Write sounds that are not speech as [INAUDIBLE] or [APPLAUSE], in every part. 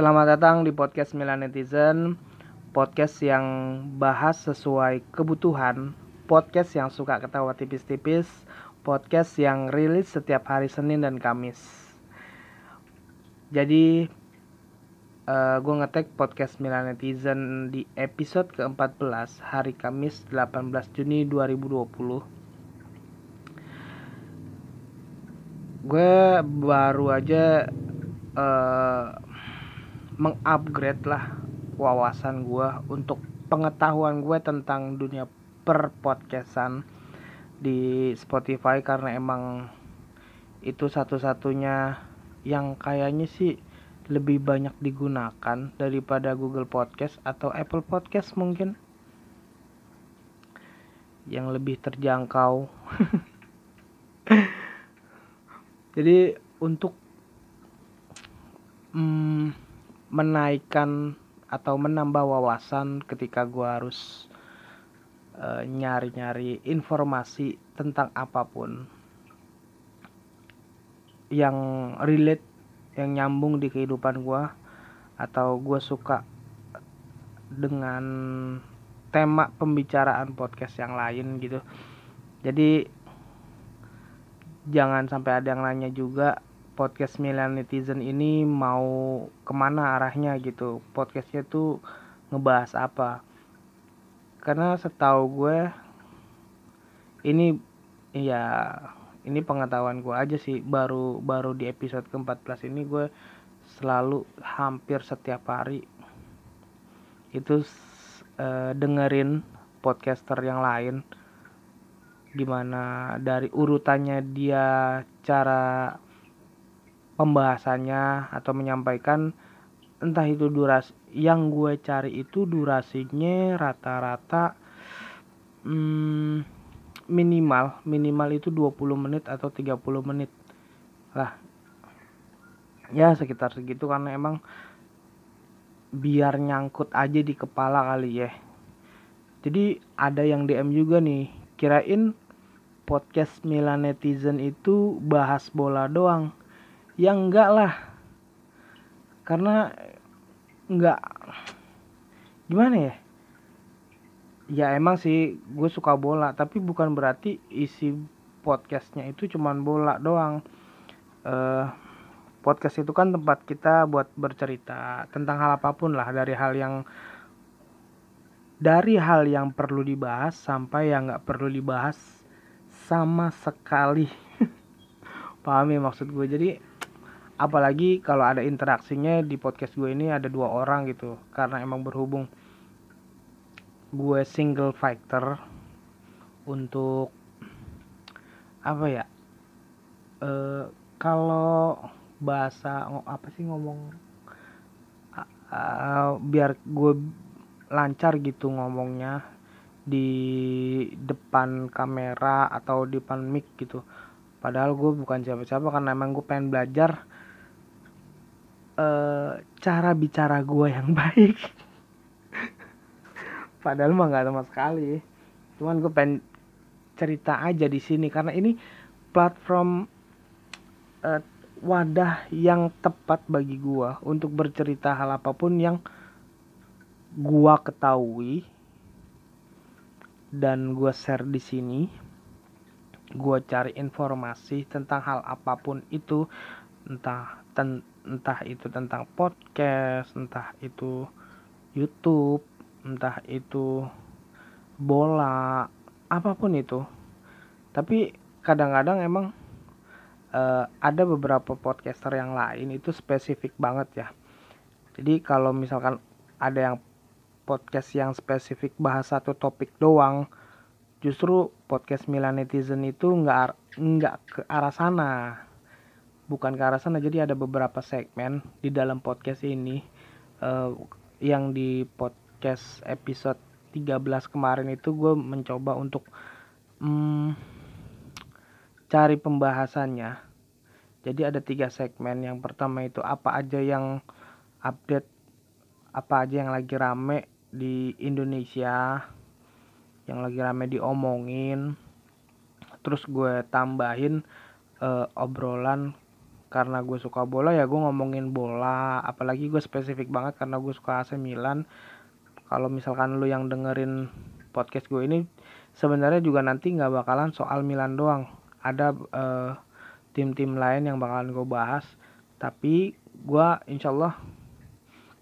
Selamat datang di podcast Milan Netizen. Podcast yang bahas sesuai kebutuhan. Podcast yang suka ketawa tipis-tipis. Podcast yang rilis setiap hari Senin dan Kamis. Jadi uh, Gue ngetek podcast Milan Netizen di episode ke-14 Hari Kamis 18 Juni 2020 gue baru aja uh, mengupgrade lah wawasan gue untuk pengetahuan gue tentang dunia per podcastan di Spotify karena emang itu satu-satunya yang kayaknya sih lebih banyak digunakan daripada Google Podcast atau Apple Podcast mungkin. Yang lebih terjangkau. [LAUGHS] Jadi untuk mm, menaikkan atau menambah wawasan ketika gue harus eh, nyari-nyari informasi tentang apa pun yang relate yang nyambung di kehidupan gue atau gue suka dengan tema pembicaraan podcast yang lain gitu. Jadi jangan sampai ada yang nanya juga podcast Milan Netizen ini mau ke mana arahnya gitu? Podcastnya tuh ngebahas apa? Karena setahu gue ini ya ini pengetahuan gue aja sih. Baru baru di episode ke-14 ini gue selalu hampir setiap hari itu uh, dengerin podcaster yang lain. Gimana dari urutannya dia cara pembahasannya atau menyampaikan entah itu durasi yang gue cari itu durasinya rata-rata hmm, minimal minimal itu 20 menit atau 30 menit lah. Ya sekitar segitu karena emang biar nyangkut aja di kepala kali ya. Jadi ada yang DM juga nih kirain podcast Milan Netizen itu bahas bola doang ya enggak lah. Karena enggak gimana ya? Ya emang sih gue suka bola. Tapi bukan berarti isi podcastnya itu cuman bola doang. Uh, podcast itu kan tempat kita buat bercerita tentang hal apa pun lah. Dari hal yang dari hal yang perlu dibahas sampai yang nggak perlu dibahas sama sekali. [LAUGHS] Paham ya maksud gue jadi apalagi kalau ada interaksinya di podcast gue ini ada dua orang gitu karena emang berhubung gue single fighter untuk apa ya e, kalau bahasa apa sih ngomong biar gue lancar gitu ngomongnya di depan kamera atau di depan mic gitu. Padahal gue bukan siapa-siapa karena emang gue pengen belajar uh, cara bicara gue yang [LAUGHS] baik. Padahal mah nggak sama sekali. Cuman gue pengen cerita aja di sini karena ini platform uh, wadah yang tepat bagi gue untuk bercerita hal apa pun yang gua ketahui dan gua share di sini. Gua cari informasi tentang hal apa pun itu entah ten, entah itu tentang podcast entah itu YouTube entah itu bola apa pun itu. Tapi kadang-kadang emang uh, ada beberapa podcaster yang lain itu spesifik banget ya. Jadi kalau misalkan ada yang podcast yang spesifik bahas satu topik doang justru podcast Milan Netizen itu nggak nggak ke arah sana bukan ke arah sana jadi ada beberapa segmen di dalam podcast ini. Uh, yang di podcast episode 13 kemarin itu gue mencoba untuk um, cari pembahasannya. Jadi ada tiga segmen. Yang pertama itu apa aja yang update apa aja yang lagi rame di Indonesia yang lagi rame diomongin. Terus gue tambahin uh, obrolan karena gue suka bola ya gue ngomongin bola. Apalagi gue spesifik banget karena gue suka AC Milan. Kalau misalkan lu yang dengerin podcast gue ini sebenarnya juga nanti nggak bakalan soal Milan doang. Ada uh, tim-tim lain yang bakalan gue bahas. Tapi gue insyaallah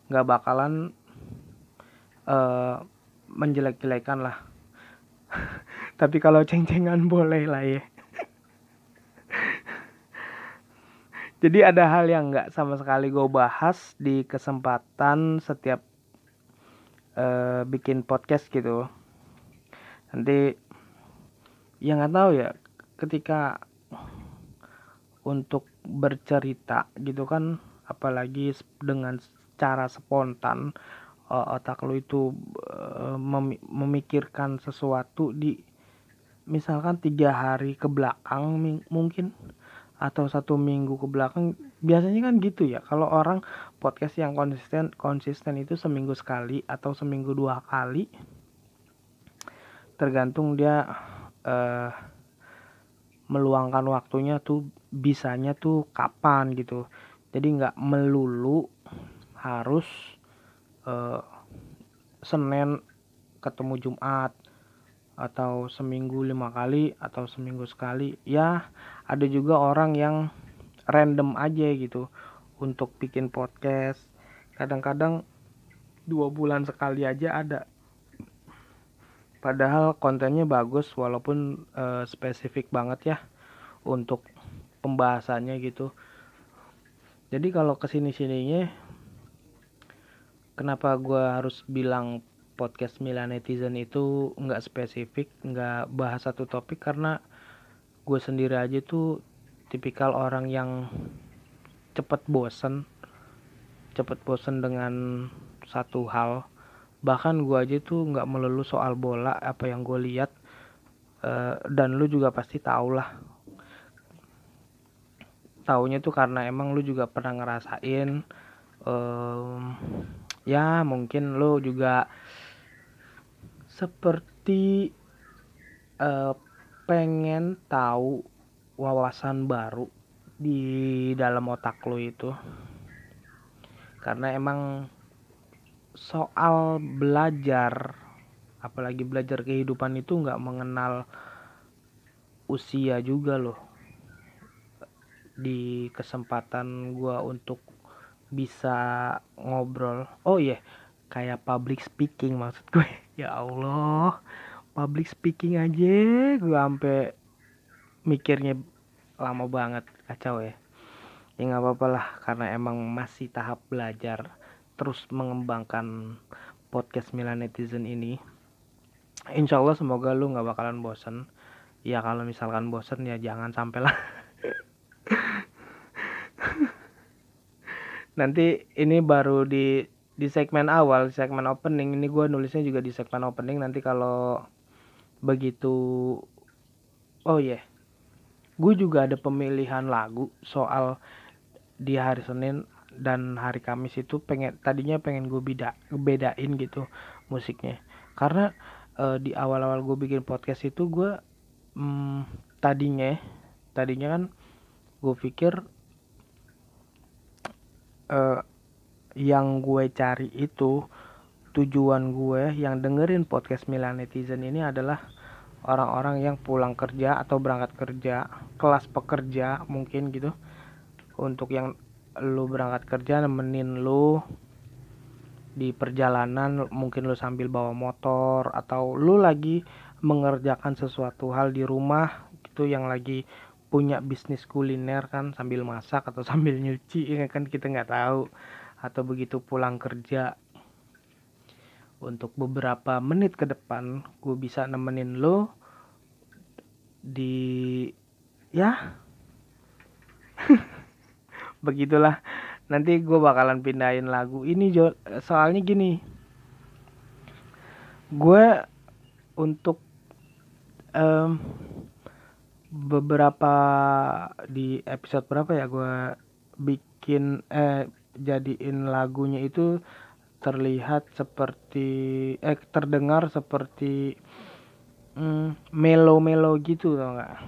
nggak bakalan uh, menjelek-jelekan lah. [LAUGHS] Tapi kalau ceng-cengan boleh lah ya jadi ada hal yang nggak sama sekali gue bahas di kesempatan setiap uh, bikin podcast gitu. Nanti yang nggak tahu ya ketika untuk bercerita gitu kan apalagi dengan cara spontan uh, otak lu itu uh, memikirkan sesuatu di misalkan tiga hari ke belakang mungkin atau satu minggu ke belakang biasanya kan gitu ya. Kalau orang podcast yang konsisten konsisten itu seminggu sekali atau seminggu dua kali tergantung dia uh, meluangkan waktunya tuh bisanya tuh kapan gitu. Jadi nggak melulu harus uh, Senin ketemu Jumat atau seminggu lima kali atau seminggu sekali ya ada juga orang yang random aja gitu untuk bikin podcast. Kadang-kadang dua bulan sekali aja ada. Padahal kontennya bagus walaupun uh, spesifik banget ya untuk pembahasannya gitu. Jadi kalau ke sini sininya kenapa gue harus bilang podcast Milan Netizen itu nggak spesifik, nggak bahas satu topik karena gue sendiri aja tuh tipikal orang yang cepet bosen, cepet bosen dengan satu hal. Bahkan gue aja tuh nggak melulu soal bola apa yang gue lihat uh, dan lu juga pasti tau lah. Taunya tuh karena emang lu juga pernah ngerasain. Um, ya mungkin lu juga seperti uh, pengen tahu wawasan baru di dalam otak lo itu. Karena emang soal belajar apalagi belajar kehidupan itu nggak mengenal usia juga loh. Di kesempatan gua untuk bisa ngobrol. Oh iya yeah kayak public speaking maksud gue. [LAUGHS] Ya Allah. Public speaking aja. Gue sampai mikirnya lama banget. Kacau ya. Ya nggak apa-apa lah. Karena emang masih tahap belajar terus mengembangkan podcast Milan Netizen ini. Insya Allah semoga lu nggak bakalan bosen. Ya kalau misalkan bosen ya jangan sampai lah. [LAUGHS] Nanti ini baru di di segmen awal segmen opening ini gue nulisnya juga di segmen opening nanti kalau begitu oh ya yeah. gue juga ada pemilihan lagu soal di hari Senin dan hari Kamis itu pengen tadinya pengen gue beda bedain gitu musiknya karena uh, di awal-awal gue bikin podcast itu gue um, tadinya tadinya kan gue pikir uh, yang gue cari itu tujuan gue yang dengerin podcast Milan Netizen ini adalah orang-orang yang pulang kerja atau berangkat kerja kelas pekerja mungkin gitu. Untuk yang lu berangkat kerja nemenin lu di perjalanan mungkin lu sambil bawa motor atau lu lagi mengerjakan sesuatu hal di rumah gitu yang lagi punya bisnis kuliner kan sambil masak atau [LAUGHS] sambil nyuci ya kan kita nggak tahu atau begitu pulang kerja. Untuk beberapa menit ke depan gue bisa nemenin lo di ya? [LAUGHS] Begitulah. Nanti gue bakalan pindahin lagu ini jo. Soalnya gini gue untuk um, beberapa di episode berapa ya gue bikin eh jadiin lagunya itu terlihat seperti eh terdengar seperti mm, melo-melo gitu tau gak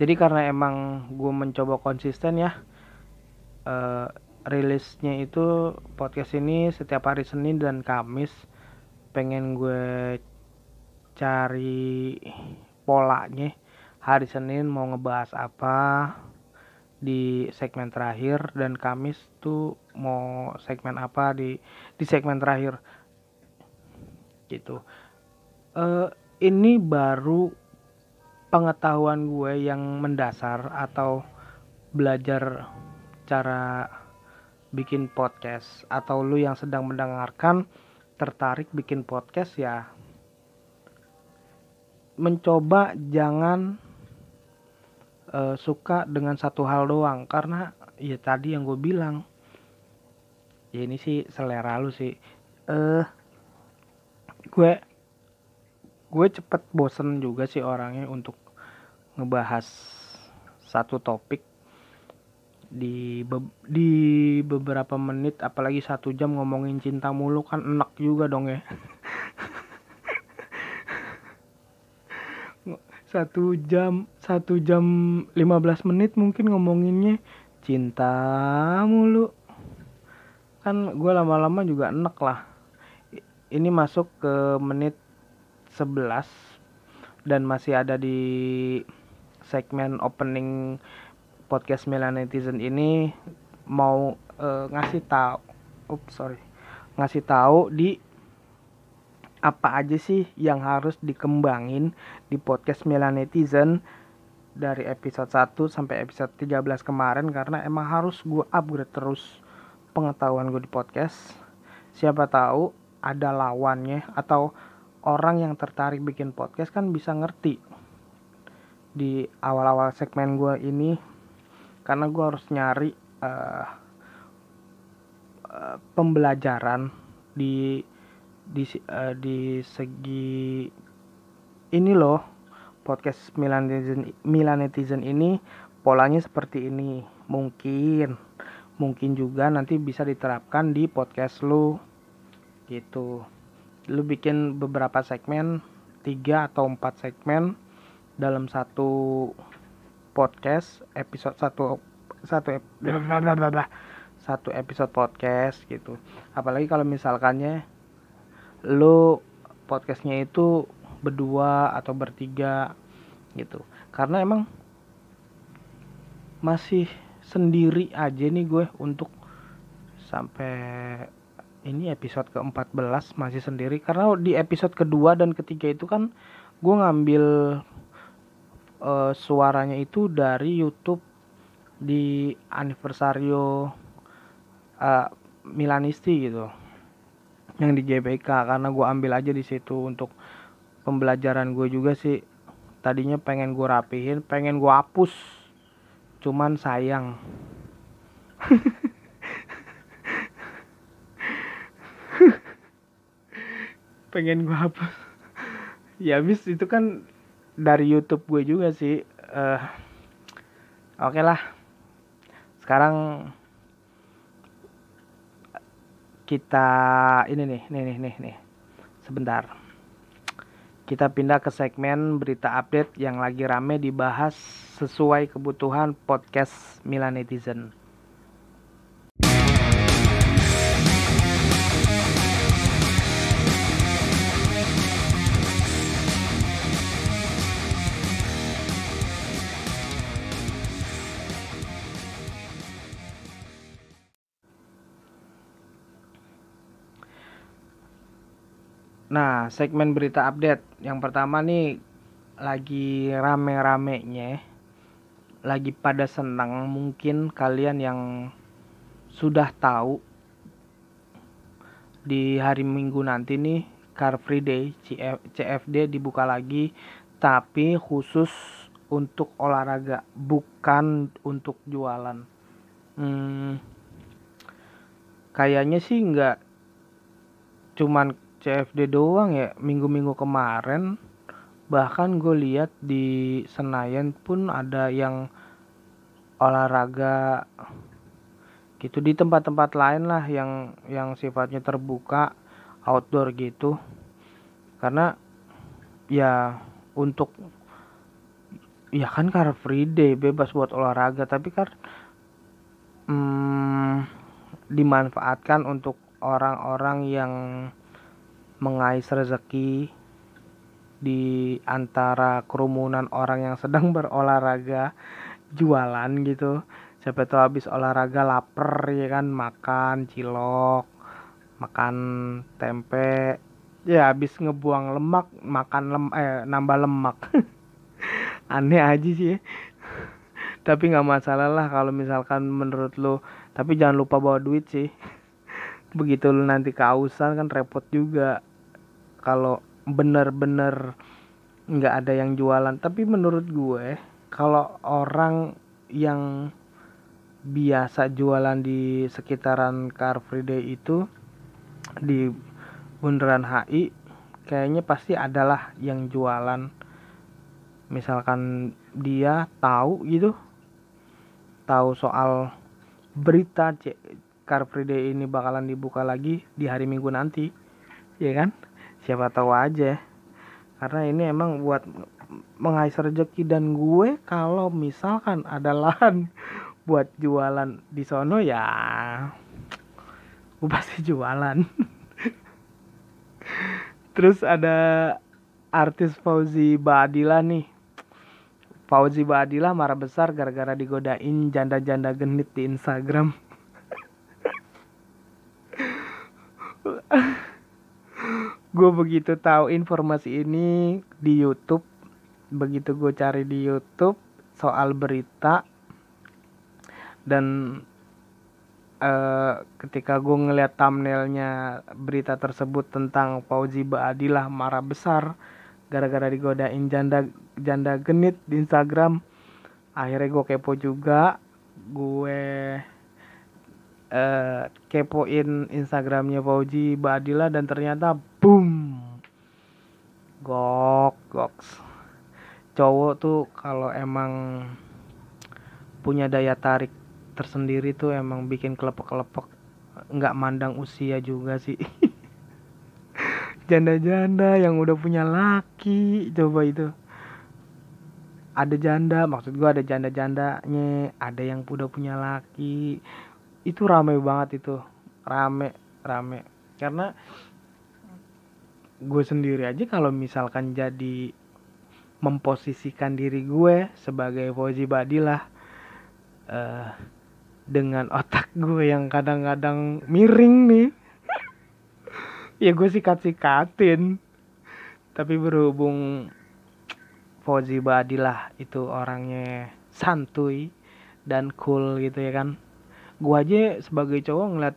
jadi karena emang gue mencoba konsisten ya uh, rilisnya itu podcast ini setiap hari Senin dan Kamis pengen gue cari polanya. Hari Senin mau ngebahas apa di segmen terakhir dan Kamis tuh mau segmen apa di di segmen terakhir. Gitu. Uh, ini baru pengetahuan gue yang mendasar atau belajar cara bikin podcast atau lu yang sedang mendengarkan tertarik bikin podcast ya mencoba jangan uh, suka dengan satu hal doang. Karena ya tadi yang gue bilang ya ini sih selera lu sih. Eh uh, gue gue cepet bosen juga sih orangnya untuk ngebahas satu topik di be di beberapa menit apalagi satu jam ngomongin cinta mulu kan enak juga dong ya [LAUGHS] satu jam satu jam 15 menit mungkin ngomonginnya. Cinta mulu. Kan gue lama-lama juga enak lah. Ini masuk ke menit 11 dan masih ada di segmen opening podcast Milan Netizen ini mau uh, ngasih tahu ups sorry ngasih tahu di apa aja sih yang harus dikembangin di podcast Milan Netizen dari episode 1 sampai episode 13 kemarin? Karena emang harus gue upgrade terus pengetahuan gue di podcast. Siapa tahu ada lawannya atau orang yang tertarik bikin podcast kan bisa ngerti di awal-awal segmen gue ini. Karena gue harus nyari uh, uh, pembelajaran di di uh, di segi ini loh podcast Milan Netizen Milan Netizen ini polanya seperti ini. Mungkin mungkin juga nanti bisa diterapkan di podcast lu. Gitu. Lu bikin beberapa segmen tiga atau empat segmen dalam satu podcast episode satu satu [LAUGHS] satu episode podcast gitu. Apalagi kalau misalkannya lo podcastnya itu berdua atau bertiga gitu. Karena emang masih sendiri aja nih gue untuk sampai ini episode ke-14 masih sendiri. Karena di episode kedua dan ketiga itu kan gue ngambil uh, suaranya itu dari YouTube di anniversario uh, Milanisti gitu yang di JBK karena gue ambil aja di situ untuk pembelajaran gue juga sih. Tadinya pengen gue rapihin pengen gue hapus. Cuman sayang. [LAUGHS] Pengen gue hapus. Ya habis itu kan dari YouTube gue juga sih uh, oke okay lah. Sekarang kita ini nih nih nih nih nih sebentar kita pindah ke segmen berita update yang lagi rame dibahas sesuai kebutuhan podcast Milan Netizen. Nah, segmen berita update. Yang pertama nih lagi rame-ramenya. Lagi pada senang mungkin kalian yang sudah tahu di hari Minggu nanti nih Car Free Day CF, CFD dibuka lagi tapi khusus untuk olahraga bukan untuk jualan. Hmm, kayaknya sih nggak cuman CFD doang ya minggu-minggu kemarin. Bahkan gue lihat di Senayan pun ada yang olahraga gitu di tempat-tempat lain lah yang yang sifatnya terbuka outdoor gitu. Karena ya untuk ya kan Car Free Day bebas buat olahraga. Tapi kan hmm, dimanfaatkan untuk orang-orang yang mengais rezeki di antara kerumunan orang yang sedang [LAUGHS] berolahraga jualan gitu. Siapa tahu habis olahraga lapar ya kan? Makan cilok makan tempe. Ya habis ngebuang lemak makan lem eh nambah lemak. [LAUGHS] Aneh aja sih ya. [LAUGHS] tapi nggak masalah lah kalau misalkan menurut lo tapi jangan lupa bawa duit sih. Begitu lo nanti kausan kan repot juga kalau bener-bener nggak ada yang jualan. Tapi menurut gue kalau orang yang biasa jualan di sekitaran Car Free Day itu di bundaran HI kayaknya pasti adalah yang jualan. Misalkan dia tahu gitu tahu soal berita Car Free Day ini bakalan dibuka lagi di hari Minggu nanti ya kan siapa tahu aja. Karena ini emang buat mengais rezeki dan gue kalau misalkan ada lahan [LAUGHS] buat jualan di sono ya gue pasti jualan. [LAUGHS] Terus ada artis Fauzi Badila nih. Fauzi Badila marah besar gara-gara digodain janda-janda genit di Instagram [LAUGHS] gue begitu tahu informasi ini di YouTube. Begitu gue cari di YouTube soal berita. Dan uh, ketika gue ngeliat thumbnailnya berita tersebut tentang Fauzi Baadilah marah besar gara-gara digodain janda janda genit di Instagram akhirnya gue kepo juga. Gue uh, kepoin Instagramnya Fauzi Baadilah dan ternyata boom. Gok goks cowok tuh kalau emang punya daya tarik tersendiri tuh emang bikin kelepek-kelepek. Nggak mandang usia juga sih. [LAUGHS] Janda-janda yang udah punya laki coba itu. Ada janda maksud gua ada janda-jandanya ada yang udah punya laki itu rame banget itu. Rame rame. Karena gue sendiri aja kalau misalkan jadi memposisikan diri gue sebagai Fauzi Badilah uh, dengan otak gue yang kadang-kadang miring nih [LAUGHS] ya gue sikat-sikatin. Tapi berhubung Fauzi Badilah itu orangnya santuy dan cool gitu ya kan gue aja sebagai cowok ngeliat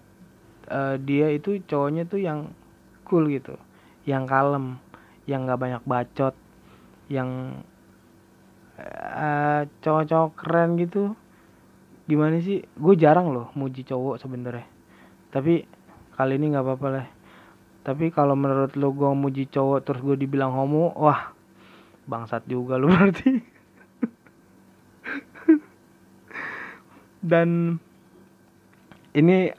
uh, dia itu cowoknya tuh yang cool gitu yang kalem yang gak banyak bacot yang uh, cowok-cowok keren gitu. Gimana sih? Gue jarang loh muji cowok sebenernya tapi kali ini nggak apa-apa lah. Tapi kalau menurut lo gue muji cowok terus gue dibilang homo wah bangsat juga lo [LAUGHS] berarti. Dan ini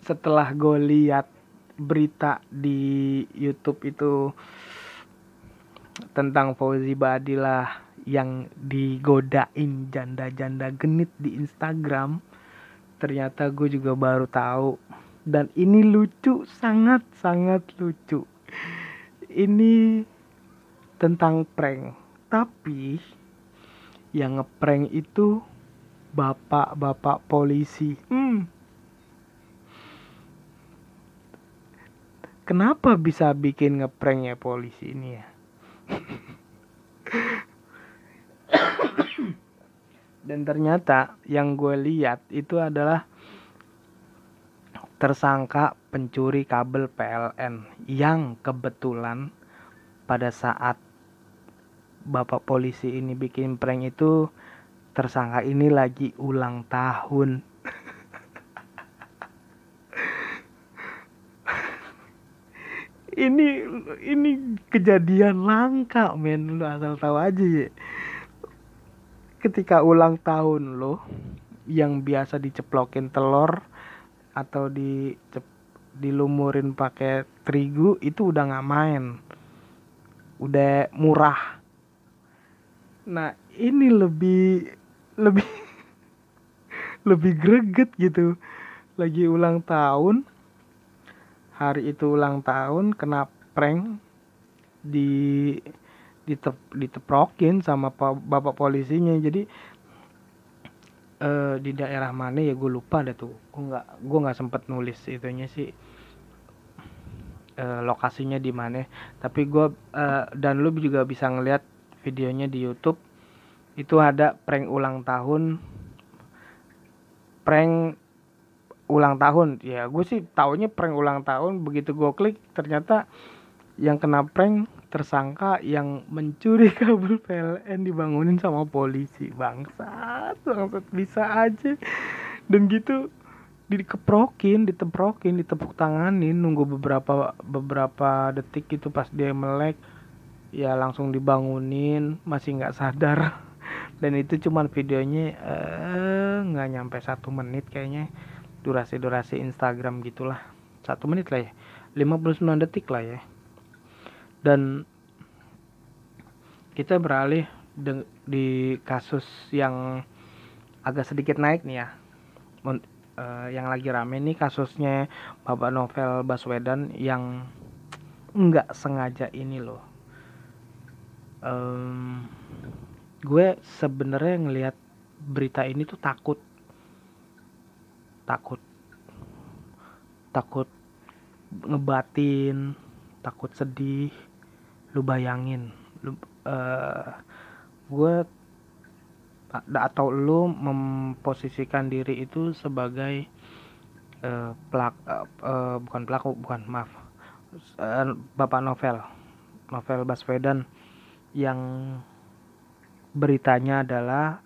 setelah gue lihat berita di YouTube itu tentang Fauzi Badilah yang digodain janda-janda genit di Instagram. Ternyata gue juga baru tahu. Dan ini lucu sangat sangat lucu. Ini tentang prank. Tapi yang ngeprank itu bapak-bapak polisi. Hmm kenapa bisa bikin ngeprank ya polisi ini ya? Dan ternyata yang gue lihat itu adalah tersangka pencuri kabel PLN yang kebetulan pada saat bapak polisi ini bikin prank itu tersangka ini lagi ulang tahun ini ini kejadian langka men. Lu asal tahu aja ya ketika ulang tahun lo yang biasa diceplokin telur atau di dilumurin pakai terigu itu udah nggak main. Udah murah. Nah ini lebih lebih [LAUGHS] lebih greget gitu. Lagi ulang tahun hari itu ulang tahun kena prank di ditep, diteprokin sama bapak polisinya. Jadi uh, di daerah mana ya gue lupa deh tuh. Gue nggak gue nggak sempet nulis itunya sih uh, lokasinya di mana. Tapi gue uh, dan lu juga bisa ngeliat videonya di YouTube. Itu ada prank ulang tahun prank ulang tahun. Ya gue sih taunya prank ulang tahun begitu gue klik ternyata yang kena prank tersangka yang mencuri [LAUGHS] kabel PLN dibangunin sama polisi. Bangsat bangsat bisa aja. Dan gitu dikeprokin diteprokin ditepuk tanganin nunggu beberapa beberapa detik itu pas dia melek ya langsung dibangunin masih nggak sadar. [LAUGHS] Dan itu cuman videonya eh, nggak uh, nyampe satu menit kayaknya durasi durasi Instagram gitulah. Satu menit lah ya. 59 detik lah ya. Dan kita beralih di kasus yang agak sedikit naik nih ya. Uh, yang lagi rame nih kasusnya Bapak Novel Baswedan yang nggak sengaja ini loh. Um, gue sebenarnya ngelihat berita ini tuh takut takut. Takut ngebatin takut sedih. Lu bayangin lu uh, gue atau lu memposisikan diri itu sebagai uh, pelak uh, uh, bukan pelaku bukan maaf. Uh, bapak novel novel Baswedan yang beritanya adalah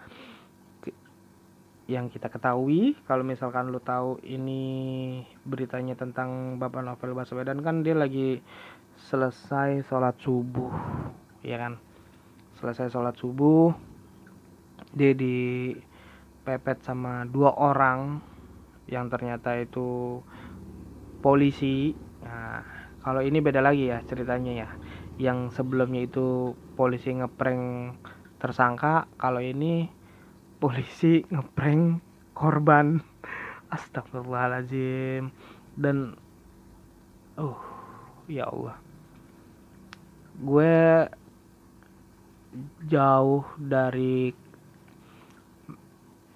yang kita ketahui kalau misalkan lu tahu ini beritanya tentang Bapak Novel Baswedan kan dia lagi selesai sholat subuh ya kan? Selesai sholat subuh dia dipepet sama dua orang yang ternyata itu polisi. Nah kalau ini beda lagi ya ceritanya ya. Yang sebelumnya itu polisi ngeprank tersangka kalau ini polisi ngeprank korban. [LAUGHS] Astagfirullahaladzim dan oh ya Allah. Gue jauh dari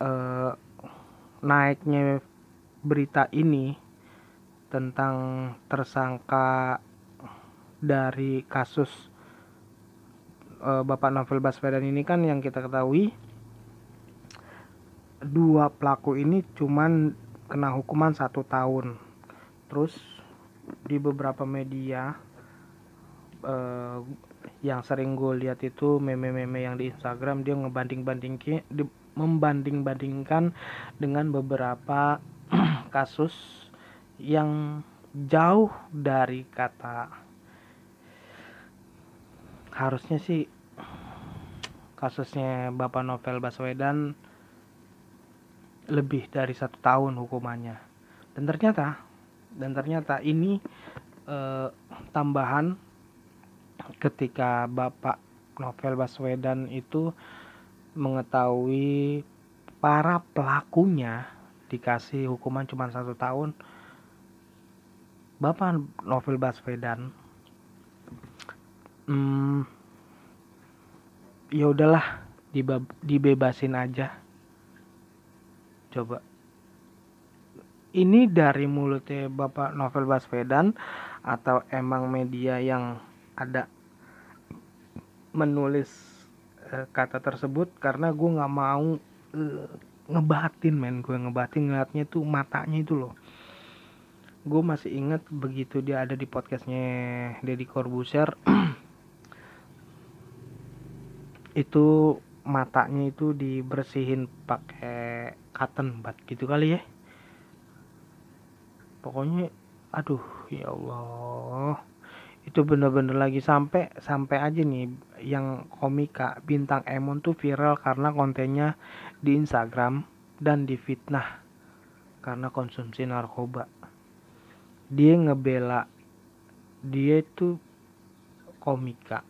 uh, naiknya berita ini tentang tersangka dari kasus uh, Bapak Novel Baswedan ini kan yang kita ketahui dua pelaku ini cuman kena hukuman satu tahun. Terus di beberapa media uh, yang sering gue lihat itu meme-meme yang di Instagram dia ngebanding-bandingkan membanding-bandingkan dengan beberapa [CLEARS THROAT] kasus yang jauh dari kata harusnya sih kasusnya Bapak Novel Baswedan lebih dari satu tahun hukumannya. Dan ternyata dan ternyata ini eh, tambahan ketika Bapak Novel Baswedan itu mengetahui para pelakunya dikasih hukuman cuma satu tahun. Bapak Novel Baswedan hmm, ya udahlah dibebasin aja coba. Ini dari mulutnya Bapak Novel Baswedan atau emang media yang ada menulis uh, kata tersebut? Karena gue nggak mau uh, ngebatin men. Gue ngebatin ngeliatnya tuh matanya itu loh. Gue masih inget begitu dia ada di podcastnya Deddy Corbuzier. [CLEARS THROAT] Itu matanya itu dibersihin pakai cotton bud gitu kali ya. Pokoknya aduh ya Allah. Itu bener-bener lagi sampai sampai aja nih yang komika bintang Emon tuh viral karena kontennya di Instagram dan di fitnah karena konsumsi narkoba. Dia ngebela dia itu komika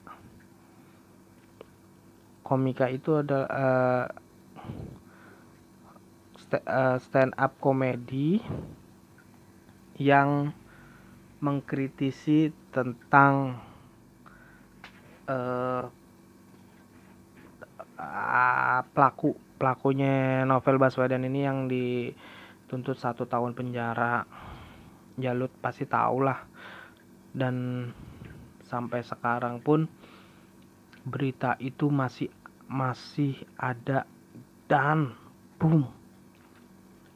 komika itu adalah uh, stand up komedi yang mengkritisi tentang uh, pelaku pelakunya novel Baswedan ini yang dituntut satu tahun penjara. Jalut pasti tahu lah. Dan sampai sekarang pun berita itu masih masih ada dan boom.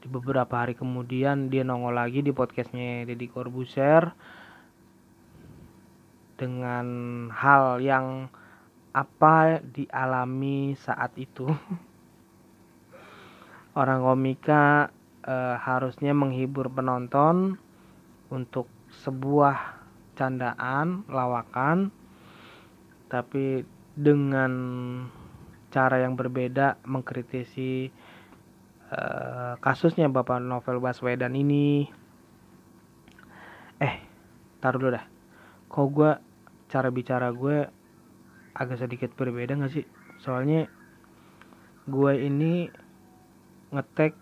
Di beberapa hari kemudian dia nongol lagi di podcastnya Deddy Corbuzier dengan hal yang apa dialami saat itu. [LAUGHS] Orang komika e, harusnya menghibur penonton untuk sebuah candaan lawakan tapi dengan cara yang berbeda mengkritisi Eh, kasusnya Bapak Novel Baswedan ini. Eh taruh dulu dah. Kok gue cara bicara gue agak sedikit berbeda gak sih? Soalnya gue ini ngetek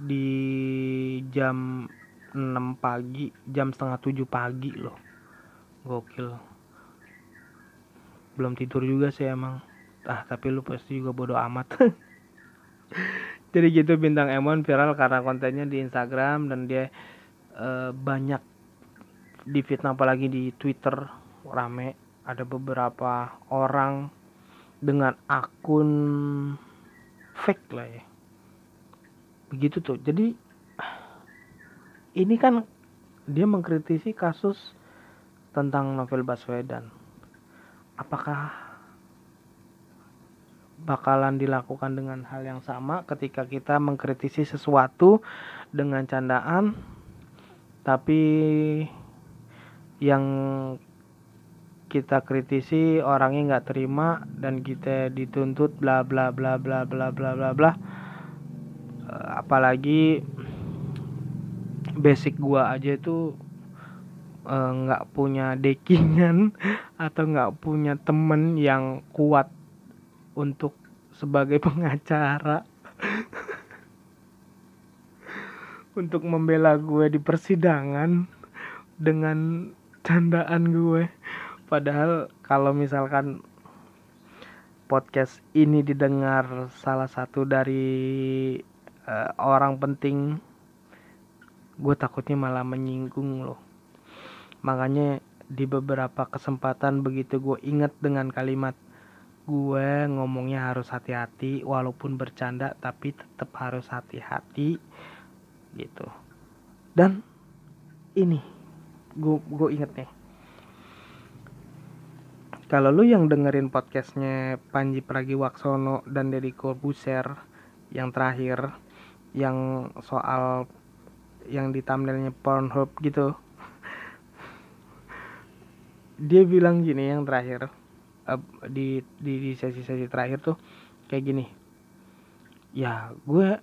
di jam 6 pagi jam setengah 7 pagi loh. Gokil. Belum tidur juga sih emang ah tapi lu pasti juga bodoh amat. [LAUGHS] Jadi gitu bintang Emon viral karena kontennya di Instagram dan dia uh, banyak difitnah apalagi di Twitter. Rame. Ada beberapa orang dengan akun fake lah ya. Begitu tuh. Jadi ini kan dia mengkritisi kasus tentang novel Baswedan. Apakah bakalan dilakukan dengan hal yang sama ketika kita mengkritisi sesuatu dengan candaan tapi yang kita kritisi orangnya nggak terima dan kita dituntut bla bla bla bla bla bla bla bla eh, apalagi basic gua aja itu eh, nggak uh, punya dekingan [LAUGHS] atau nggak punya temen yang kuat untuk sebagai [LAUGHS] pengacara. Untuk membela gue di persidangan dengan candaan gue. Padahal kalau misalkan podcast ini didengar salah satu dari uh, orang penting gue takutnya malah menyinggung loh. Makanya di beberapa kesempatan begitu gue inget dengan kalimat gue ngomongnya harus hati-hati walaupun bercanda tapi tetap harus hati-hati gitu. Dan ini gue gue inget nih. Kalau lu yang dengerin podcastnya Panji Pragiwaksono dan Deddy Corbuzier yang terakhir yang soal yang di thumbnailnya Pornhub gitu dia bilang gini yang terakhir di di di sesi-sesi terakhir tuh kayak gini. Ya gue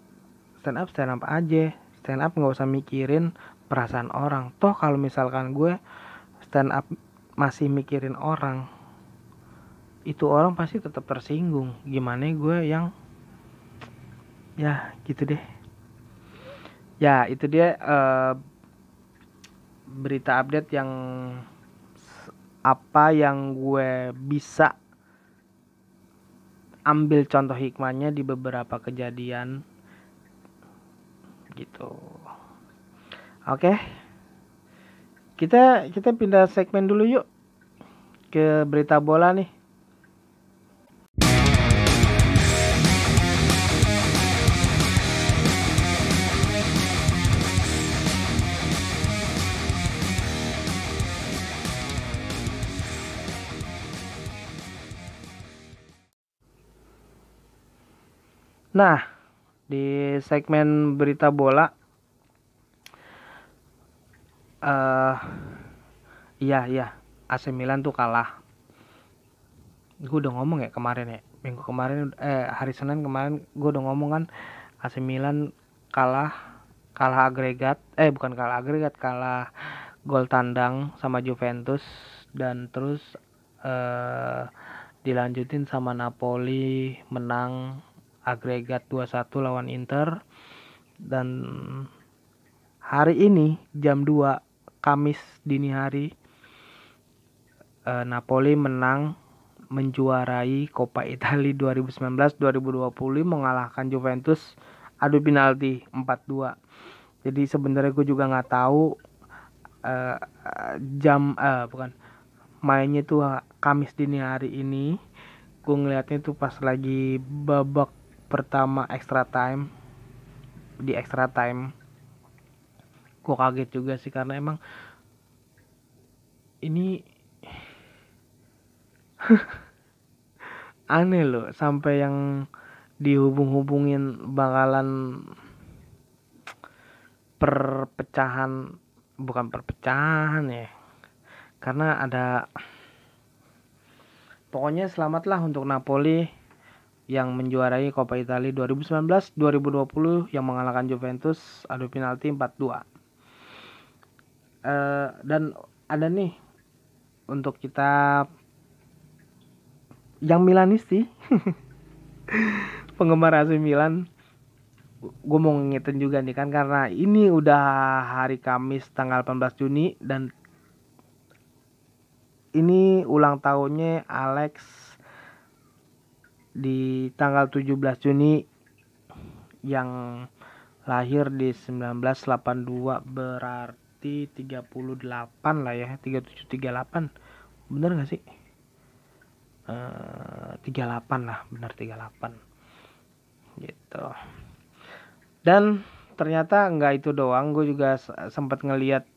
stand up stand up aja. Stand up nggak usah mikirin perasaan orang. Toh kalau misalkan gue stand up masih mikirin orang itu orang pasti tetap tersinggung. Gimana gue yang ya gitu deh. Ya itu dia uh, berita update yang apa yang gue bisa ambil contoh hikmahnya di beberapa kejadian gitu. Oke? Kita kita pindah segmen dulu yuk ke berita bola nih Nah, di segmen berita bola uh, iya iya AC Milan tuh kalah. Gue udah ngomong ya kemarin ya. Minggu kemarin eh hari Senin kemarin gue udah ngomong kan AC Milan kalah kalah agregat eh bukan kalah agregat kalah gol tandang sama Juventus dan terus uh, dilanjutin sama Napoli menang agregat 2-1 lawan Inter. Dan hari ini jam 2 Kamis dini hari eh, Napoli menang menjuarai Coppa Italia [LAUGHS] 2019-2020 mengalahkan Juventus adu penalti 4-2 jadi sebenarnya gue juga nggak tahu uh, jam uh, bukan mainnya tuh Kamis dini hari ini. Gue ngeliatnya tuh pas lagi babak pertama extra time di extra time gue kaget juga sih karena emang ini [LAUGHS] aneh loh sampai yang dihubung-hubungin bakalan perpecahan bukan perpecahan ya karena ada pokoknya selamatlah untuk Napoli yang menjuarai Coppa Italia 2019-2020 yang mengalahkan Juventus adu penalti 4-2 uh, dan ada nih untuk kita yang Milanisti [LAUGHS] penggemar AC Milan. Gue mau ngingetin juga nih kan karena ini udah hari Kamis tanggal 18 Juni dan ini ulang tahunnya Alex di tanggal 17 Juni yang lahir di 1982 berarti berarti 38 lah ya 3738 bener gak sih? Uh, 38 lah bener 38 gitu. Dan ternyata nggak itu doang gue juga sempat ngeliat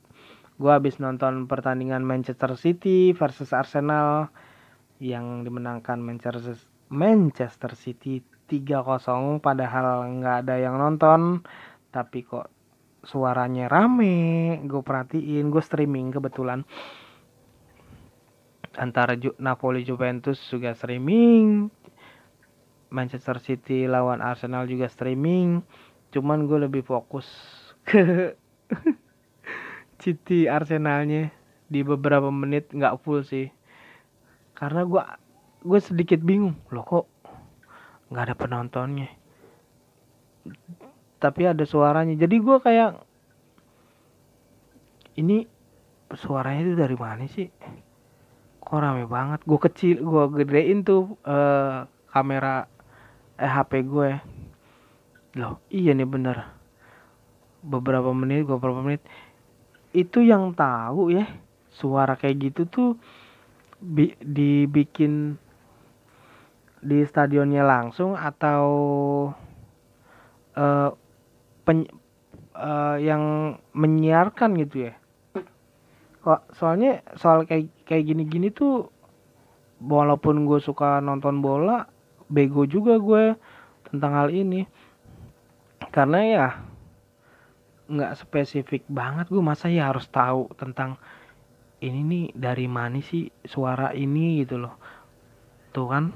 gue habis nonton pertandingan Manchester City versus Arsenal yang dimenangkan Manchester Manchester City 3-0 padahal nggak ada yang nonton. Tapi kok suaranya rame gue perhatiin gue streaming kebetulan. Antara Ju Napoli Juventus juga streaming. Manchester City lawan Arsenal juga streaming. Cuman gue lebih fokus ke [LAUGHS] City Arsenalnya. Di beberapa menit nggak full sih. Karena gue gue sedikit bingung. Loh kok nggak ada penontonnya? Tapi ada suaranya. Jadi gue kayak ini suaranya itu dari mana sih? Kok rame banget? Gue kecil gue gedein tuh uh, kamera eh HP gue loh iya nih bener. Beberapa menit beberapa menit. Itu yang tahu ya suara kayak gitu tuh bi dibikin di stadionnya langsung atau uh, pen, uh, yang menyiarkan gitu ya? Kok soalnya soal kayak kayak gini-gini tuh walaupun gue suka nonton bola bego juga gue tentang hal ini. Karena ya nggak spesifik banget gue masa ya harus tahu tentang ini nih dari mana sih suara ini gitu loh. Tuh kan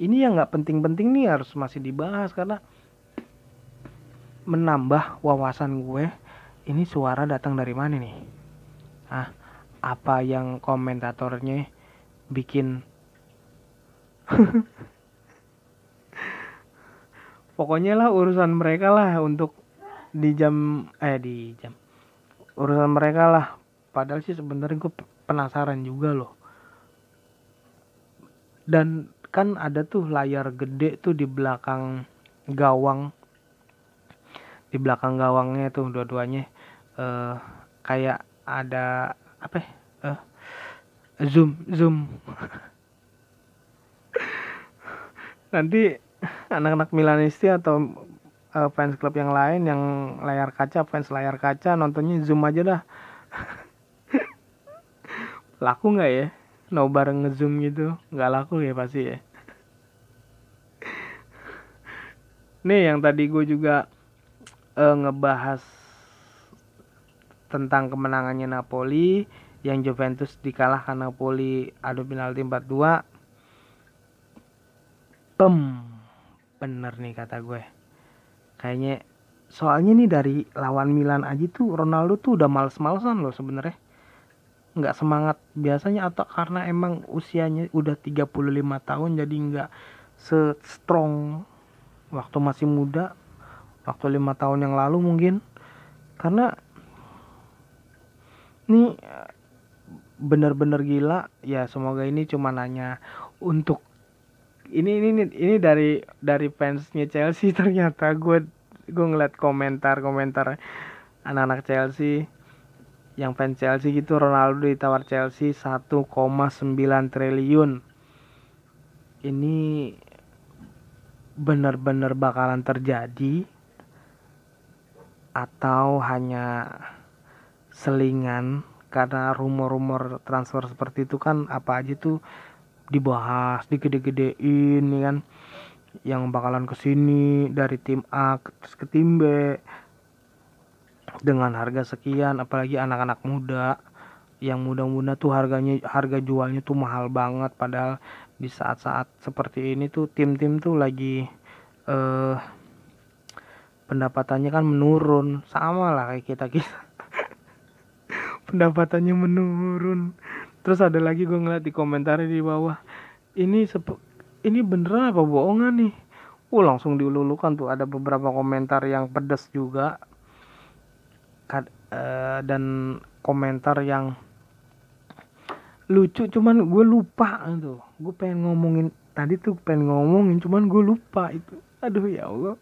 ini yang nggak penting-penting nih harus masih dibahas karena menambah wawasan gue ini suara datang dari mana nih? Ah apa yang komentatornya bikin? [LAUGHS] Pokoknya lah urusan mereka lah untuk di jam eh di jam. Urusan mereka lah. Padahal sih sebenarnya gue penasaran juga loh. Dan kan ada tuh layar gede tuh di belakang gawang. Di belakang gawangnya tuh dua-duanya. Uh, kayak ada apa? Uh, zoom zoom. Nanti anak-anak Milanisti atau uh, fans klub yang lain yang layar kaca fans layar kaca nontonnya zoom aja dah. Laku nggak ya nobar ngezoom gitu. Nggak laku ya pasti ya. Nih yang tadi gue juga uh, ngebahas tentang kemenangannya Napoli yang Juventus dikalahkan Napoli adu penalti 4-2 pem bener nih kata gue. Kayaknya soalnya nih dari lawan Milan aja tuh Ronaldo tuh udah males-malesan loh sebenarnya nggak semangat biasanya atau karena emang usianya udah 35 tahun jadi nggak se-strong waktu masih muda waktu lima tahun yang lalu mungkin. Karena ini bener-bener gila. Ya semoga ini cuma nanya untuk ini ini ini dari dari fansnya Chelsea [LAUGHS] ternyata. Gue gue ngeliat komentar komentar anak-anak Chelsea yang fans Chelsea gitu Ronaldo ditawar Chelsea 1,9 triliun. Ini benar-benar bakalan terjadi atau hanya selingan? Karena rumor-rumor transfer seperti itu kan apa aja tuh dibahas digede-gedein nih kan? Yang bakalan ke sini dari tim A terus ke tim B dengan harga sekian apalagi anak-anak muda yang muda-muda tuh harganya harga jualnya tuh mahal banget. Padahal di saat-saat seperti ini tuh tim-tim tuh lagi eh pendapatannya kan menurun. Sama lah kayak kita kita. [LAUGHS] Pendapatannya menurun. Terus ada lagi gue ngeliat di komentar di bawah ini ini beneran apa bohongan nih? Uh langsung diululukan tuh. Ada beberapa komentar yang pedas juga uh, dan komentar yang lucu cuman gue lupa tuh gue pengen ngomongin tadi tuh pengen ngomongin cuman gue lupa itu. Aduh ya allah.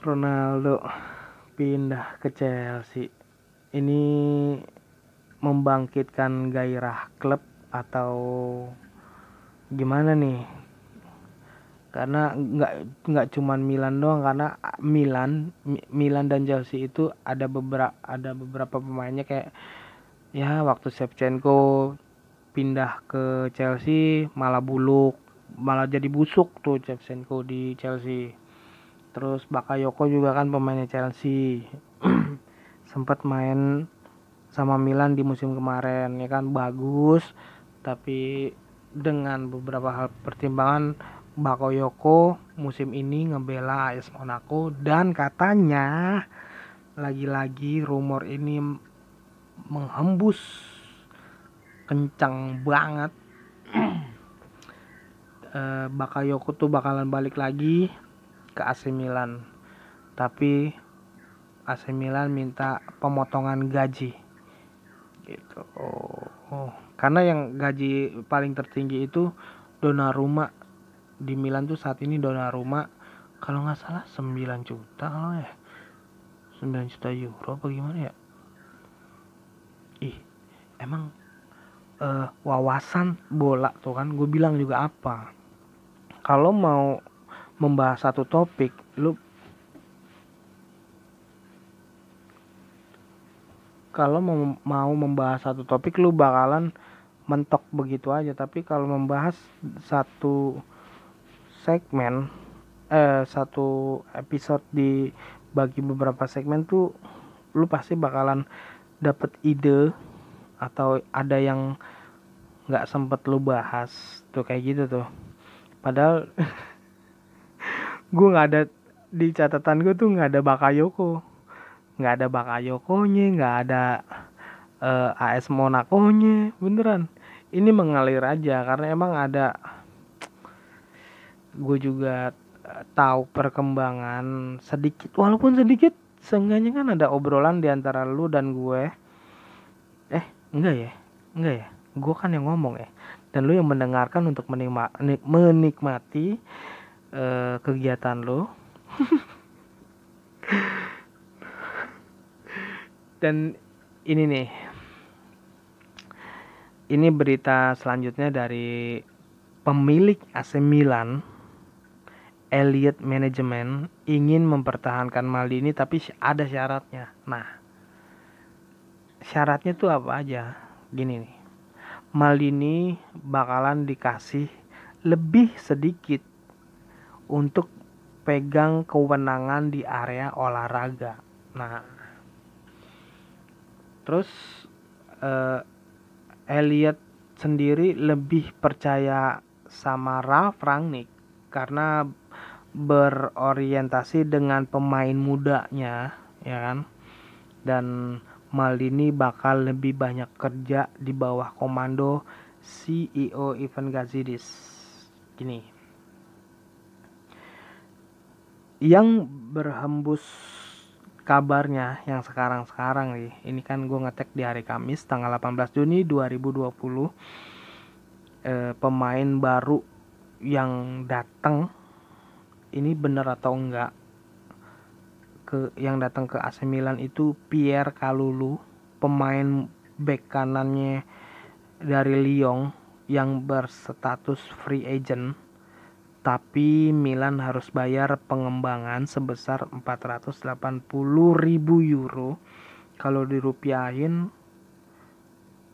Ronaldo pindah ke Chelsea. Ini membangkitkan gairah klub atau gimana nih karena nggak nggak cuman Milan doang karena Milan Milan dan Chelsea itu ada beberapa ada beberapa pemainnya kayak ya waktu Shevchenko pindah ke Chelsea malah buluk malah jadi busuk tuh Shevchenko di Chelsea. Terus Bakayoko juga kan pemainnya Chelsea. [CLEARS THROAT] Sempat main sama Milan di musim kemarin ya kan bagus. Tapi dengan beberapa hal pertimbangan Bakayoko musim ini ngebela AS Monaco dan katanya lagi-lagi rumor ini menghembus kencang banget. [CLEARS THROAT] Bakayoko tuh bakalan balik lagi ke AC Milan. Tapi AC Milan minta pemotongan gaji. Gitu. Oh, oh. karena yang gaji paling tertinggi itu Donnarumma di Milan tuh saat ini Donnarumma kalau nggak salah 9 juta kalau ya 9 juta euro apa gimana ya? Ih emang uh, wawasan bola tuh kan gue bilang juga apa. Kalau mau membahas satu topik lu kalau mau, mau membahas satu topik lu bakalan mentok begitu aja. Tapi kalau membahas satu segmen eh satu episode di bagi beberapa segmen tuh lu pasti bakalan dapet ide atau ada yang nggak sempet lu bahas tuh kayak gitu tuh. Padahal [LAUGHS] gue nggak ada di catatan gue tuh nggak ada Bakayoko nggak ada Bakayokonya nggak ada uh, eh, AS Monaco nya beneran. Ini mengalir aja karena emang ada gue juga uh, tahu perkembangan sedikit. Walaupun sedikit seenggaknya kan ada obrolan di antara lu dan gue eh enggak ya? Enggak ya? Gue kan yang ngomong ya. Dan lu yang mendengarkan untuk menikmati uh, kegiatan lo [LAUGHS] dan ini nih. Ini berita selanjutnya dari pemilik AC Milan Elliot Management ingin mempertahankan Maldini tapi ada syaratnya. Nah syaratnya tuh apa aja? Gini nih. Maldini bakalan dikasih lebih sedikit untuk pegang kewenangan di area olahraga. Nah, terus uh, Elliot sendiri lebih percaya sama Ralf Rangnick karena berorientasi dengan pemain mudanya, ya kan? Dan Maldini bakal lebih banyak kerja di bawah komando CEO Ivan Gazidis. Gini. Yang berhembus kabarnya yang sekarang-sekarang nih. Ini kan gue ngetek di hari Kamis tanggal 18 Juni 2020. Eh, pemain baru yang datang ini bener atau enggak ke yang datang ke AC Milan itu Pierre Kalulu, pemain bek kanannya dari Lyon yang berstatus free agent. Tapi Milan harus bayar pengembangan sebesar 480 ribu euro. Kalau dirupiahin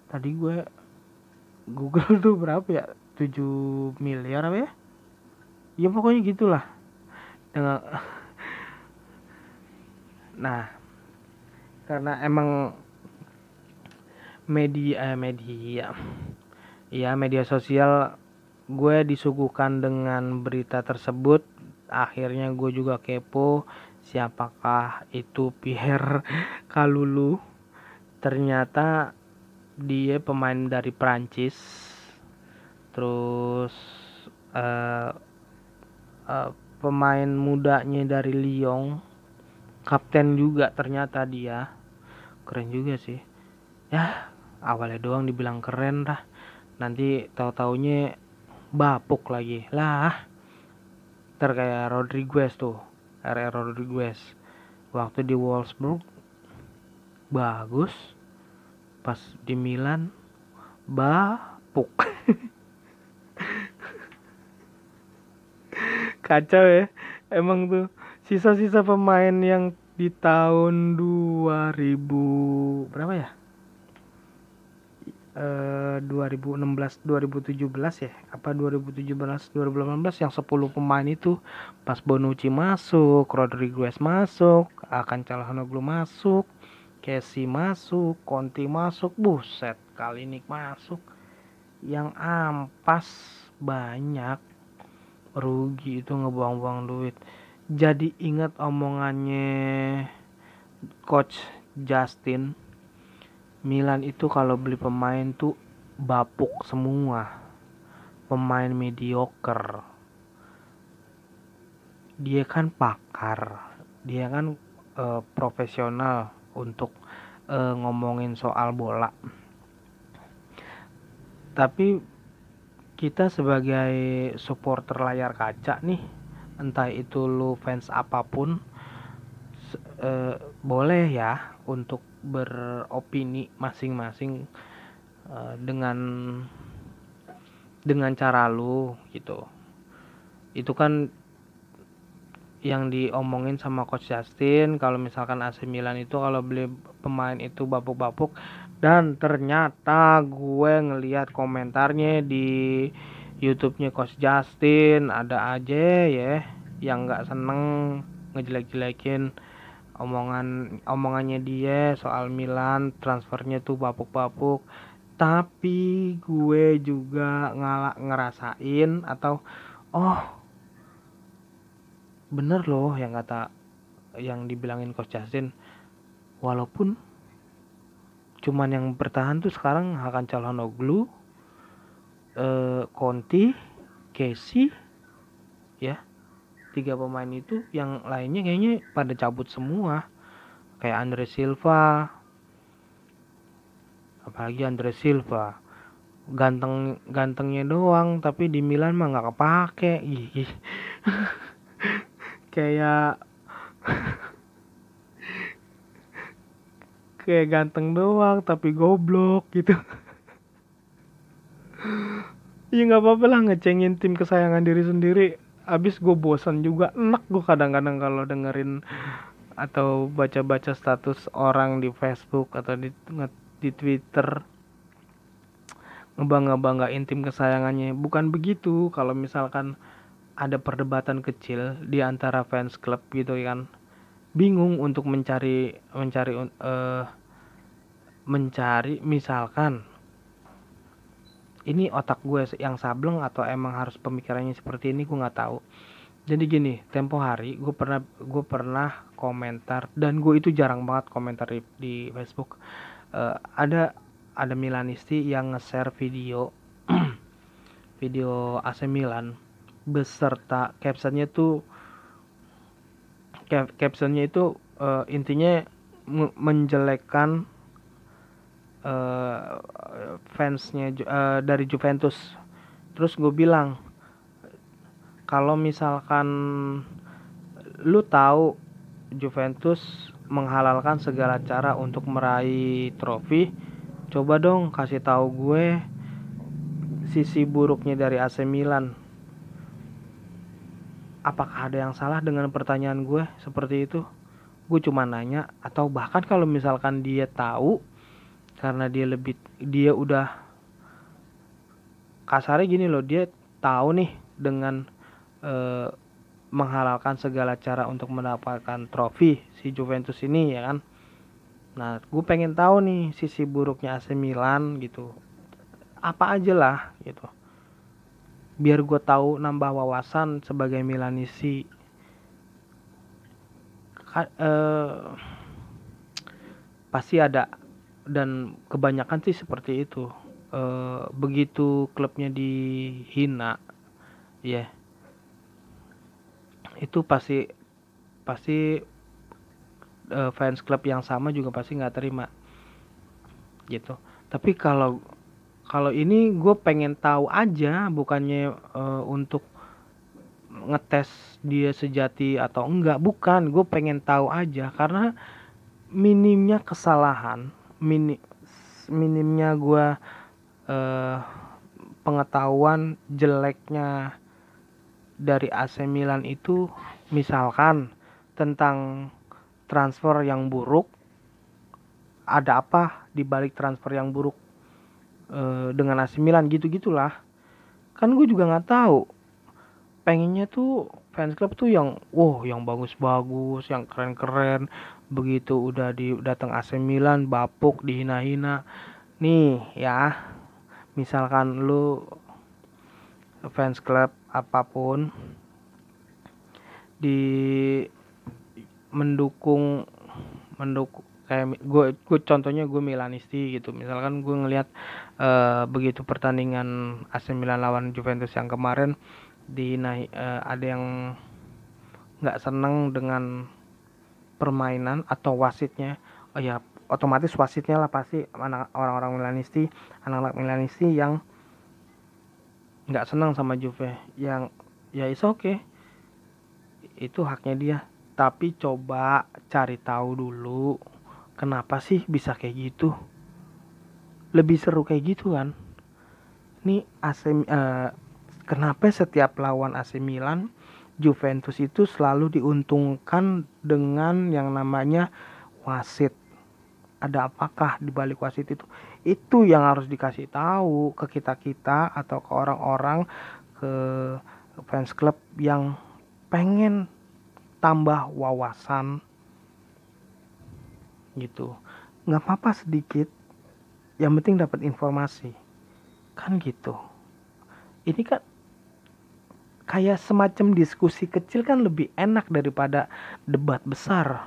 tadi gue Google tuh berapa ya? 7 miliar apa ya? Ya pokoknya gitulah. Nah, karena emang media eh, media. Ya media sosial gue disuguhkan dengan berita tersebut. Akhirnya gue juga kepo siapakah itu Pierre Kalulu? Ternyata dia pemain dari Prancis terus uh, uh, pemain mudanya dari Lyon. Kapten juga ternyata dia. Keren juga sih. Ya awalnya doang dibilang keren dah. Nanti tahu taunya bapuk lagi. Lah ter kayak Rodriguez tuh. RR Rodriguez. Waktu di Wolfsburg bagus. Pas di Milan bapuk [LAUGHS] kacau ya. Emang tuh sisa-sisa pemain yang di tahun 2000 berapa ya? Uh, 2016 2017 ya? Apa 2017 2018 yang 10 pemain itu pas Bonucci masuk Rodriguez masuk akan Calhanoglu masuk Casey masuk Conti masuk buset ini masuk. Yang ampas banyak rugi itu ngebuang-buang duit. Jadi ingat omongannya coach Justin Milan itu kalau beli pemain tuh bapuk semua. Pemain mediocre. Dia kan pakar. Dia kan uh, profesional untuk uh, ngomongin soal bola. Tapi kita sebagai supporter layar kaca nih entah itu lu fans apa pun uh, boleh ya untuk beropini masing-masing uh, dengan dengan cara lu gitu. Itu kan yang diomongin sama coach Justin kalau misalkan AC Milan itu kalau beli pemain itu bapuk-bapuk dan ternyata gue ngelihat komentarnya di YouTube-nya Coach Justin ada aja ya yang nggak seneng ngejelek-jelekin omongan omongannya dia soal Milan transfernya tuh bapuk-bapuk. Tapi gue juga ngalak ngerasain atau oh bener loh yang kata yang dibilangin Coach Justin. Walaupun cuman yang bertahan tuh sekarang akan Calhanoglu eh, Conti, Casey, ya. Tiga pemain itu yang lainnya kayaknya pada cabut semua. Kayak Andre Silva. Apalagi Andre Silva. Ganteng gantengnya doang tapi di Milan mah nggak kepake. [LAUGHS] Kayak kayak ganteng doang tapi goblok gitu. Ya nggak apa-apa lah ngecengin tim kesayangan diri sendiri. Abis gue bosan juga enak gue kadang-kadang kalau dengerin atau baca-baca status orang di Facebook atau di di Twitter. Ngebangga-banggain tim kesayangannya. Bukan begitu kalau misalkan ada perdebatan kecil di antara fans klub gitu kan bingung untuk mencari mencari uh, mencari misalkan ini otak gue yang sableng atau emang harus pemikirannya seperti ini gue nggak tahu. Jadi gini tempo hari gue pernah gue pernah komentar dan gue itu jarang banget komentar di, di Facebook. Uh, ada ada Milanisti yang nge-share video [CLEARS THROAT] video AC Milan beserta captionnya tuh cap captionnya itu uh, intinya menjelekkan uh, fansnya uh, dari Juventus terus gue bilang kalau misalkan lu tahu Juventus menghalalkan segala cara untuk meraih trofi, coba dong kasih tahu gue sisi buruknya dari AC Milan. Apakah ada yang salah dengan pertanyaan gue seperti itu? Gue cuma nanya atau bahkan kalau misalkan dia tahu karena dia lebih dia udah kasarnya gini loh, dia tahu nih dengan eh, menghalalkan segala cara untuk mendapatkan trofi si Juventus ini ya kan? Nah gue pengen tahu nih sisi buruknya AC Milan gitu. Apa aja lah gitu biar gue tahu nambah wawasan sebagai Milanisi. Eh, pasti ada dan kebanyakan sih seperti itu. Eh, begitu klubnya dihina ya yeah, itu pasti pasti uh, fans klub yang sama juga pasti nggak terima gitu. Tapi kalau kalau ini gue pengen tahu aja bukannya uh, untuk ngetes dia sejati atau enggak. Bukan gue pengen tahu aja. Karena minimnya kesalahan mini, minimnya gue uh, pengetahuan jeleknya dari AC Milan itu misalkan tentang transfer yang buruk ada apa di balik transfer yang buruk e, dengan AC Milan gitu gitulah kan gue juga nggak tahu. Pengennya tuh fans club tuh yang wow yang bagus-bagus yang keren-keren. Begitu udah di datang AC Milan bapuk dihina-hina. Nih ya misalkan lu fans club apa pun di mendukung mendukung kayak gue gue contohnya gue Milanisti gitu. Misalkan gue ngelihat uh, begitu pertandingan AC Milan lawan Juventus yang kemarin di naik uh, ada yang nggak seneng dengan permainan atau wasitnya. Oh ya otomatis wasitnya lah pasti anak orang-orang Milanisti anak-anak Milanisti yang nggak senang sama Juve. Yang ya is oke okay. itu haknya dia. Tapi coba cari tahu dulu kenapa sih bisa kayak gitu lebih seru kayak gitu kan. Ini AC uh, kenapa setiap lawan AC Milan Juventus itu selalu diuntungkan dengan yang namanya wasit? Ada apakah di balik wasit itu? Itu yang harus dikasih tahu ke kita kita atau ke orang-orang ke fans club yang pengen tambah wawasan. Gitu. Nggak apa-apa sedikit yang penting dapat informasi. Kan gitu. Ini kan kayak semacam diskusi kecil kan lebih enak daripada debat besar.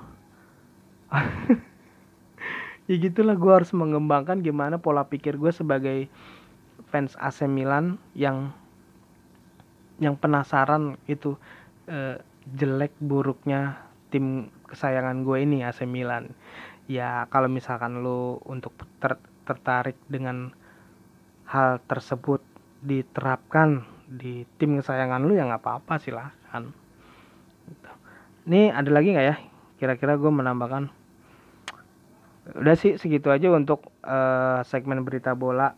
[LAUGHS] Ya gitulah gue harus mengembangkan gimana pola pikir gue sebagai fans AC Milan yang yang penasaran itu eh, jelek buruknya tim kesayangan gue ini AC Milan. Ya kalau misalkan lo untuk ter tertarik dengan hal tersebut diterapkan di tim kesayangan lu ya nggak apa-apa silahkan gitu. ini ada lagi nggak ya? Kira-kira gue menambahkan. Udah sih segitu aja untuk uh, segmen berita bola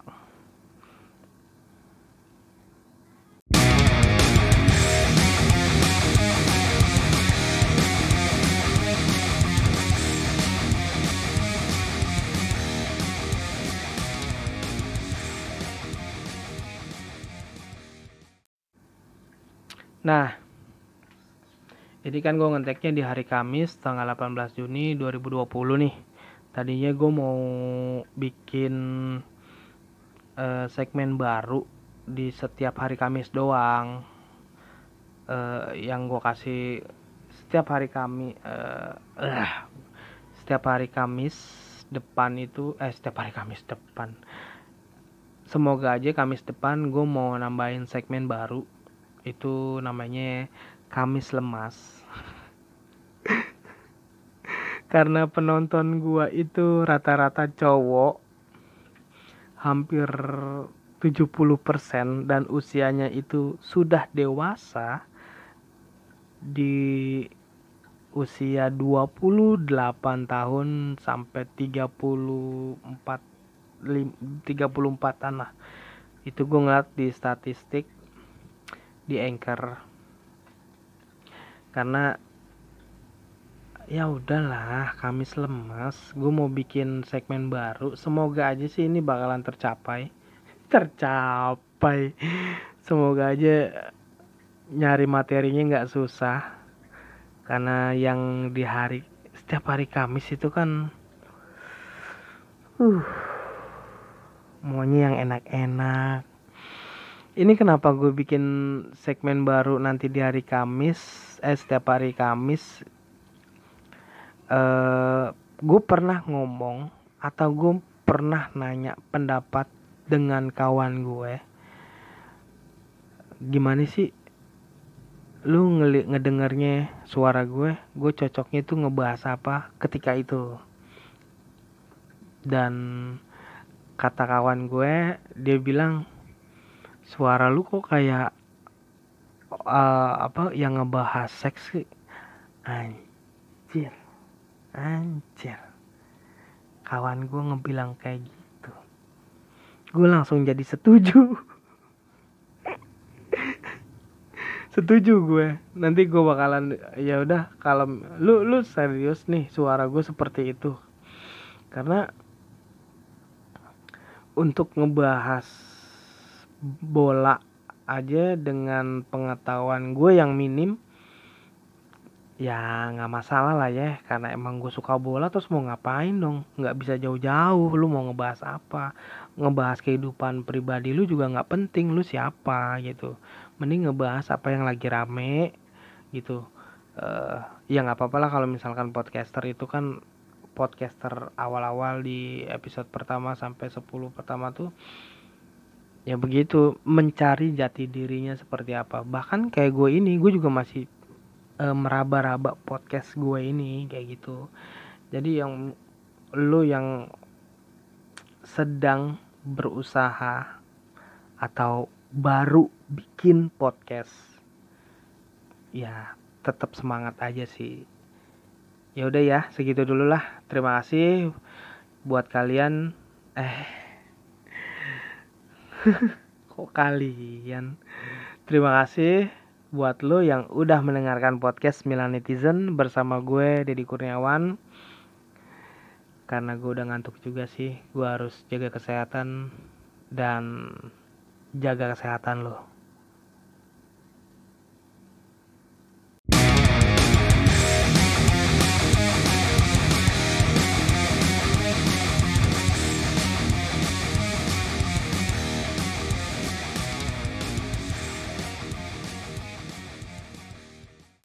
Nah, ini kan gue ngeteknya di hari Kamis tanggal 18 Juni 2020 nih. Tadinya gue mau bikin uh, segmen baru di setiap hari Kamis doang. Uh, yang gue kasih setiap hari kami uh, uh, setiap hari Kamis depan itu eh setiap hari Kamis depan. Semoga aja Kamis depan gue mau nambahin segmen baru itu namanya Kamis lemas. Karena penonton gue itu rata-rata cowok hampir 70% dan usianya itu sudah dewasa di usia 28 tahun sampai 34 34 an lah. Itu gue ngeliat di statistik di anchor. Karena ya udahlah Kamis lemas gue mau bikin segmen baru. Semoga aja sih ini bakalan tercapai. [LAUGHS] Tercapai. Semoga aja nyari materinya nggak susah. Karena yang di hari setiap hari Kamis itu kan uh maunya yang enak-enak ini kenapa gue bikin segmen baru nanti di hari Kamis eh setiap hari Kamis? Uh, gue pernah ngomong atau gue pernah nanya pendapat dengan kawan gue. Gimana sih? Lu ngeli ngedengarnya suara gue gue cocoknya itu ngebahas apa ketika itu. Dan kata kawan gue dia bilang suara lu kok kayak uh, apa yang ngebahas seks sih? Anjir anjir. Kawan gue ngebilang kayak gitu. Gue langsung jadi setuju. [LAUGHS] Setuju gue nanti gue bakalan ya udah kalau lu lu serius nih suara gue seperti itu. Karena untuk ngebahas bola aja dengan pengetahuan gue yang minim ya nggak masalah lah ya. Karena emang gue suka bola terus mau ngapain dong? Nggak bisa jauh-jauh lu mau ngebahas apa? Ngebahas kehidupan pribadi lu juga nggak penting lu siapa gitu. Mending ngebahas apa yang lagi rame gitu. Uh, ya nggak apa-apa lah kalau misalkan podcaster itu kan podcaster awal-awal di episode pertama sampai 10 pertama tuh ya begitu mencari jati dirinya seperti apa. Bahkan kayak gue ini gue juga masih e, meraba-raba podcast gue ini kayak gitu. Jadi yang lu yang sedang berusaha atau baru bikin podcast ya tetap semangat aja sih. Ya udah ya segitu dulu lah. Terima kasih buat kalian. Eh [LAUGHS] kok kalian? Terima kasih buat lo yang udah mendengarkan podcast Milan Netizen bersama gue Deddy Kurniawan. Karena gue udah ngantuk juga sih gue harus jaga kesehatan dan jaga kesehatan lo